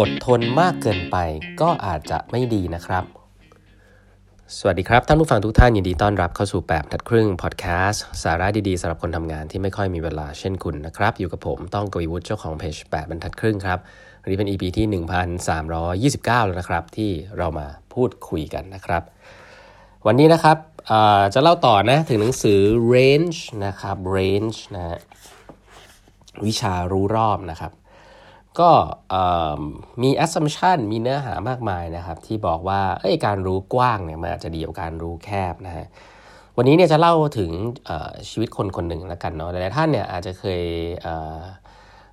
อดทนมากเกินไปก็อาจจะไม่ดีนะครับ สวัสดีครับ ท่านผู้ฟังทุกท่านยินดีต้อนรับเข้าสู่แบบทัดครึ่งพอดแคสต์สาระดีๆสำหรับคนทำงานที่ไม่ค่อยมีเวลาเช่นคุณนะครับ อยู่กับผมต้องกวีวุฒิเจ้าของเพจแบบบรรทัดครึ่งครับวันนี้เป็น EP ที่ 1329 แล้วนะครับ ที่เรามาพูดคุยกันนะครับ วันนี้นะครับจะเล่าต่อนะถึงหนังสือ range นะครับ range นะฮะวิชารู้รอบนะครับ ก็มี assumption มีเนื้อหามากมายนะครับ ที่บอกว่าเอ้ยการรู้กว้างเนี่ยมันอาจจะดีกว่าการรู้แคบนะฮะวันนี้เนี่ยจะเล่าถึงชีวิตคนคนหนึ่งแล้วกันเนาะหลายท่านเนี่ยอาจจะเคย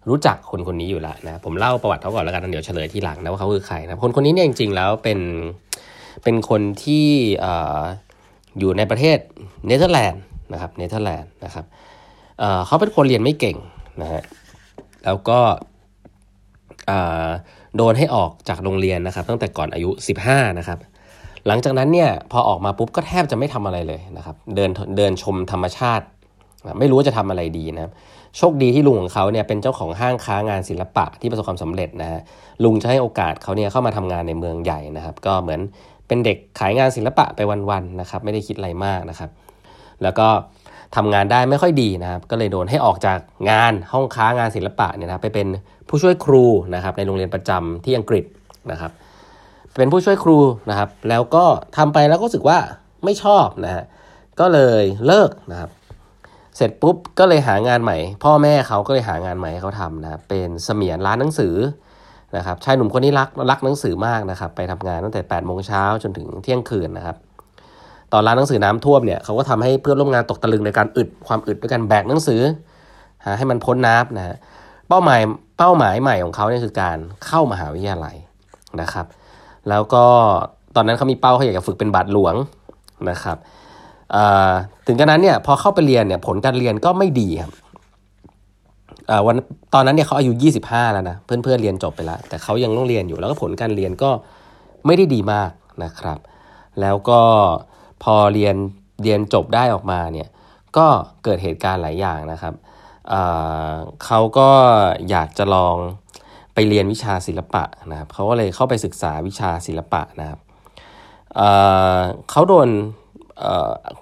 รู้จักคนคนนี้อยู่แล้วนะผมเล่าประวัติเขาก่อนแล้วกันเดี๋ยวเฉลยทีหลังนะว่าเขาคือใครนะคนคนนี้เนี่ยจริงๆแล้วเป็นเป็นคนที่อยู่ในประเทศเนเธอร์แลนด์นะครับเนเธอร์แลนด์นะครับเขาเป็นคนเรียนไม่เก่งนะฮะแล้วก็ โดนให้ออกจากโรงเรียนนะครับ ตั้งแต่ก่อนอายุ 15 นะครับ หลังจากนั้นเนี่ยพอออกมาปุ๊บก็แทบจะไม่ทำอะไรเลยนะครับ เดินเดินชมธรรมชาติ ไม่รู้จะทำอะไรดีนะโชคดีที่ลุงของเขาเนี่ยเป็นเจ้าของห้างค้างานศิลปะที่ประสบความสำเร็จนะฮะลุงจะให้โอกาสเขาเนี่ยเข้ามาทำงานในเมืองใหญ่นะครับ ก็เหมือนเป็นเด็กขายงานศิลปะไปวันๆนะครับ ไม่ได้คิดอะไรมากนะครับ แล้วก็ ทำงานได้ไม่ค่อยดีนะครับ ก็เลยโดนให้ออกจากงานห้องค้างานศิลปะเนี่ยนะไปเป็นผู้ช่วยครูนะครับในโรงเรียนประจำที่อังกฤษนะครับ เป็นผู้ช่วยครูนะครับ แล้วก็ทำไปแล้วก็รู้สึกว่าไม่ชอบนะฮะก็เลยเลิกนะครับ เสร็จปุ๊บก็เลยหางานใหม่ พ่อแม่เขาก็เลยหางานใหม่ให้เขาทำนะเป็นเสมียนร้านหนังสือนะครับชายหนุ่มคนนี้รักรักหนังสือมากนะครับ ไปทำงานตั้งแต่8ปดโมงเช้าจนถึงเที่ยงคืนนะครับ ตอนร้านหนังสือน้ำท่วมเนี่ยเขาก็ทำให้เพื่อนร่วมงานตกตะลึงในการอึดความอึดด้วยการแบกหนังสือหาให้มันพ้นน้ำนะฮะเป้าหมายเป้าหมายใหม่ของเขาเนี่ยคือการเข้ามหาวิทยาลัยนะครับ แล้วก็ตอนนั้นเขามีเป้าเขาอยากจะฝึกเป็นบาทหลวงนะครับถึงกระนั้นเนี่ยพอเข้าไปเรียนเนี่ยผลการเรียนก็ไม่ดีครับวันตอนนั้นเนี่ยเขาอายุ 25 แล้วนะเพื่อนๆเรียนจบไปแล้วแต่เขายังต้องเรียนอยู่แล้วก็ผลการเรียนก็ไม่ได้ดีมากนะครับ แล้วก็ พอเรียนเรียนจบได้ออกมาเนี่ยก็เกิดเหตุการณ์หลายอย่างนะครับเขาก็อยากจะลองไปเรียนวิชาศิลปะนะครับเขาก็เลยเข้าไปศึกษาวิชาศิลปะนะครับเขาโดน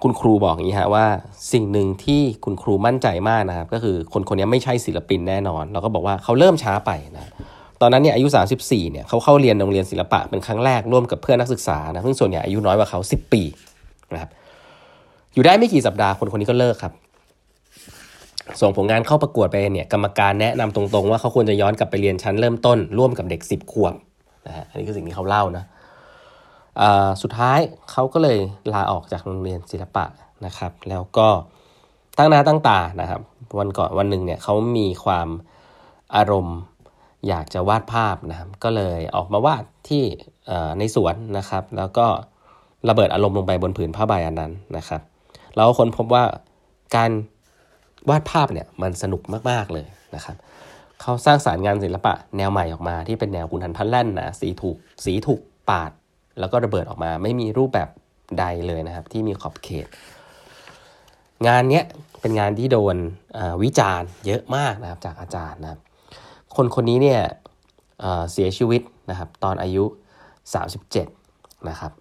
คุณครูบอกอย่างนี้ฮะว่าสิ่งหนึ่งที่คุณครูมั่นใจมากนะครับ ก็คือคนคนนี้ไม่ใช่ศิลปินแน่นอน เราก็บอกว่าเขาเริ่มช้าไปนะตอนนั้นเนี่ยอายุ 34เนี่ยเขาเข้าเรียนโรงเรียนศิลปะเป็นครั้งแรกร่วมกับเพื่อนนักศึกษานะซึ่งส่วนใหญ่อายุน้อยกว่าเขา 10 ปี นะครับอยู่ได้ไม่กี่สัปดาห์คนคนนี้ก็เลิกครับ ส่งผลงานเข้าประกวดไปเนี่ยกรรมการแนะนำตรงๆ ว่าเขาควรจะย้อนกลับไปเรียนชั้นเริ่มต้น ร่วมกับเด็ก 10 ขวบนะฮะอันนี้คือสิ่งที่เขาเล่านะสุดท้ายเขาก็เลยลาออกจากโรงเรียนศิลปะนะครับ แล้วก็ตั้งหน้าตั้งตานะครับ วันก่อนวันหนึ่งเนี่ยเขามีความอารมณ์อยากจะวาดภาพนะครับ ก็เลยออกมาวาดที่ในสวนนะครับ แล้วก็ ระเบิดอารมณ์ลงไปบนผืนผ้าใบอันนั้นนะครับแล้วคนพบว่าการวาดภาพเนี่ยมันสนุกมากๆเลยนะครับเขาสร้างสารรค์งานศิลปะแนวใหม่ออกมา ที่เป็นแนวกุนทันพันแล่นนะสีถูกสีถูกปาด แล้วก็ระเบิดออกมา ไม่มีรูปแบบใดเลยนะครับ ที่มีขอบเขต งานนี้เป็นงานที่โดนวิจารณ์เยอะมากนะครับจากอาจารย์นะครับคนคนนี้เนี่ยเสียชีวิตนะครับตอนอายุ 37 นะครับ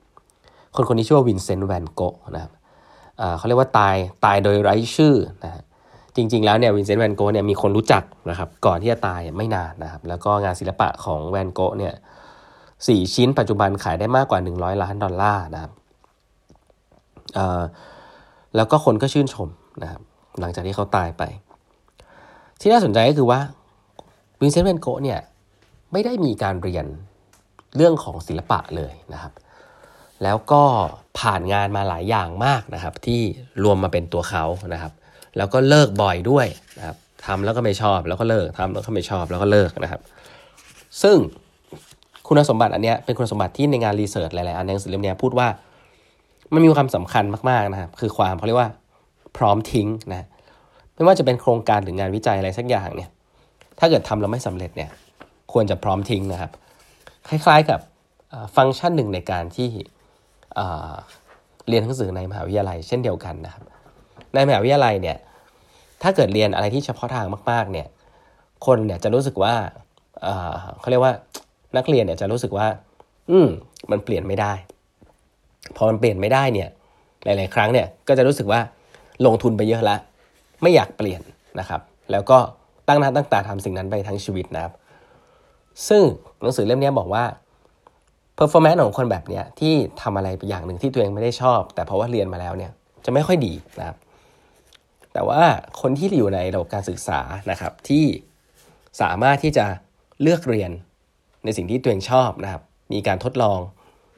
คนคนนี้ชื่อว่าวินเซนต์แวนโก๊ะนะครับเขาเรียกว่าตายตายโดยไร้ชื่อนะฮะจริงๆแล้วเนี่ยวินเซนต์แวนโก๊ะเนี่ยมีคนรู้จักนะครับก่อนที่จะตายไม่นานนะครับแล้วก็งานศิลปะของแวนโกะเนี่ยสี่ชิ้นปัจจุบันขายได้มากกว่า 100 ล้านดอลลาร์นะครับแล้วก็คนก็ชื่นชมนะครับหลังจากที่เขาตายไป ที่น่าสนใจก็คือว่าวินเซนต์แวนโกะเนี่ยไม่ได้มีการเรียนเรื่องของศิลปะเลยนะครับ แล้วก็ผ่านงานมาหลายอย่างมากนะครับ ที่รวมมาเป็นตัวเขานะครับ แล้วก็เลิกบ่อยด้วยนะครับทำแล้วก็ไม่ชอบแล้วก็เลิกทำแล้วก็ไม่ชอบแล้วก็เลิกนะครับ ซึ่งคุณสมบัติอันเนี้ยเป็นคุณสมบัติที่ในงานรีเสิร์ชหลายๆอันในหนังสือเล่มนี้พูดว่ามันมีความสำคัญมากๆนะครับ คือความเขาเรียกว่าพร้อมทิ้งนะไม่ว่าจะเป็นโครงการหรืองานวิจัยอะไรสักอย่างเนี่ย ถ้าเกิดทำแล้วไม่สำเร็จเนี่ย ควรจะพร้อมทิ้งนะครับ คล้ายๆกับฟังก์ชันหนึ่งในการที่ เรียนหนังสือในมหาวิทยาลัยเช่นเดียวกันนะครับ ในมหาวิทยาลัยเนี่ยถ้าเกิดเรียนอะไรที่เฉพาะทางมาก ๆ เนี่ย คนเนี่ยจะรู้สึกว่าเขาเรียกว่านักเรียนเนี่ยจะรู้สึกว่า อืมมันเปลี่ยนไม่ได้ พอมันเปลี่ยนไม่ได้เนี่ย หลาย ๆ ครั้งเนี่ยก็จะรู้สึกว่าลงทุนไปเยอะล้วไม่อยากเปลี่ยนนะครับ แล้วก็ตั้งหน้าตั้งตาทำสิ่งนั้นไปทั้งชีวิตนะครับ ซึ่งหนังสือเล่มนี้บอกว่า performance ของคนแบบเนี้ยที่ทำอะไรไปอย่างหนึ่งที่ตัวเองไม่ได้ชอบ แต่เพราะว่าเรียนมาแล้วเนี่ยจะไม่ค่อยดีนะครับแต่ว่าคนที่อยู่ในระบบการศึกษานะครับที่สามารถที่จะเลือกเรียนในสิ่งที่ตัวเองชอบนะครับ มีการทดลอง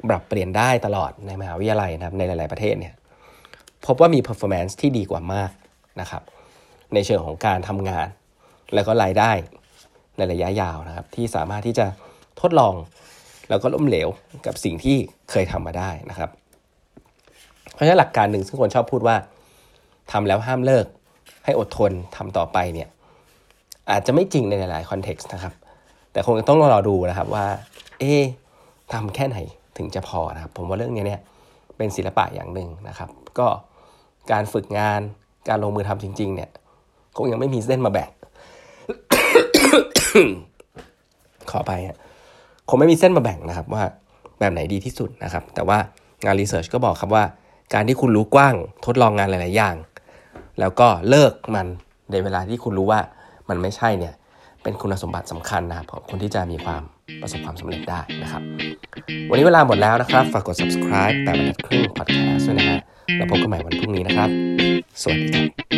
ปรับเปลี่ยนได้ตลอดในมหาวิทยาลัยนะครับในหลาย ๆ ประเทศเนี่ยพบว่ามี performance ที่ดีกว่ามากนะครับ ในเชิงของการทำงาน แล้วก็รายได้ในระยะยาวนะครับ ที่สามารถที่จะทดลอง แล้วก็ล้มเหลวกับสิ่งที่เคยทำมาได้นะครับ เพราะฉะนั้นหลักการหนึ่งซึ่งคนชอบพูดว่าทำแล้วห้ามเลิก ให้อดทนทำต่อไปเนี่ยอาจจะไม่จริงในหลายๆคอนเท็กซ์นะครับ แต่คงต้องรอดูนะครับว่า เอ๊ทำแค่ไหนถึงจะพอนะครับ ผมว่าเรื่องนี้เนี่ยเป็นศิลปะอย่างหนึ่งนะครับ ก็การฝึกงานการลงมือทำจริง ๆ เนี่ยคงยังไม่มีเส้นมาแบ่งขอไป คงไม่มีเส้นมาแบ่งนะครับว่าแบบไหนดีที่สุดนะครับ แต่ว่างานรีเสิร์ชก็บอกครับว่า การที่คุณรู้กว้างทดลองงานหลาย ๆ อย่าง แล้วก็เลิกมันในเวลาที่คุณรู้ว่ามันไม่ใช่เนี่ยเป็นคุณสมบัติสำคัญนะครับของคนที่จะมีความประสบความสำเร็จได้นะครับ วันนี้เวลาหมดแล้วนะครับ ฝากกด subscribe แต่บันทึกครึ่ง podcast ด้วยนะฮะแล้วพบกันใหม่วันพรุ่งนี้นะครับ สวัสดีครับ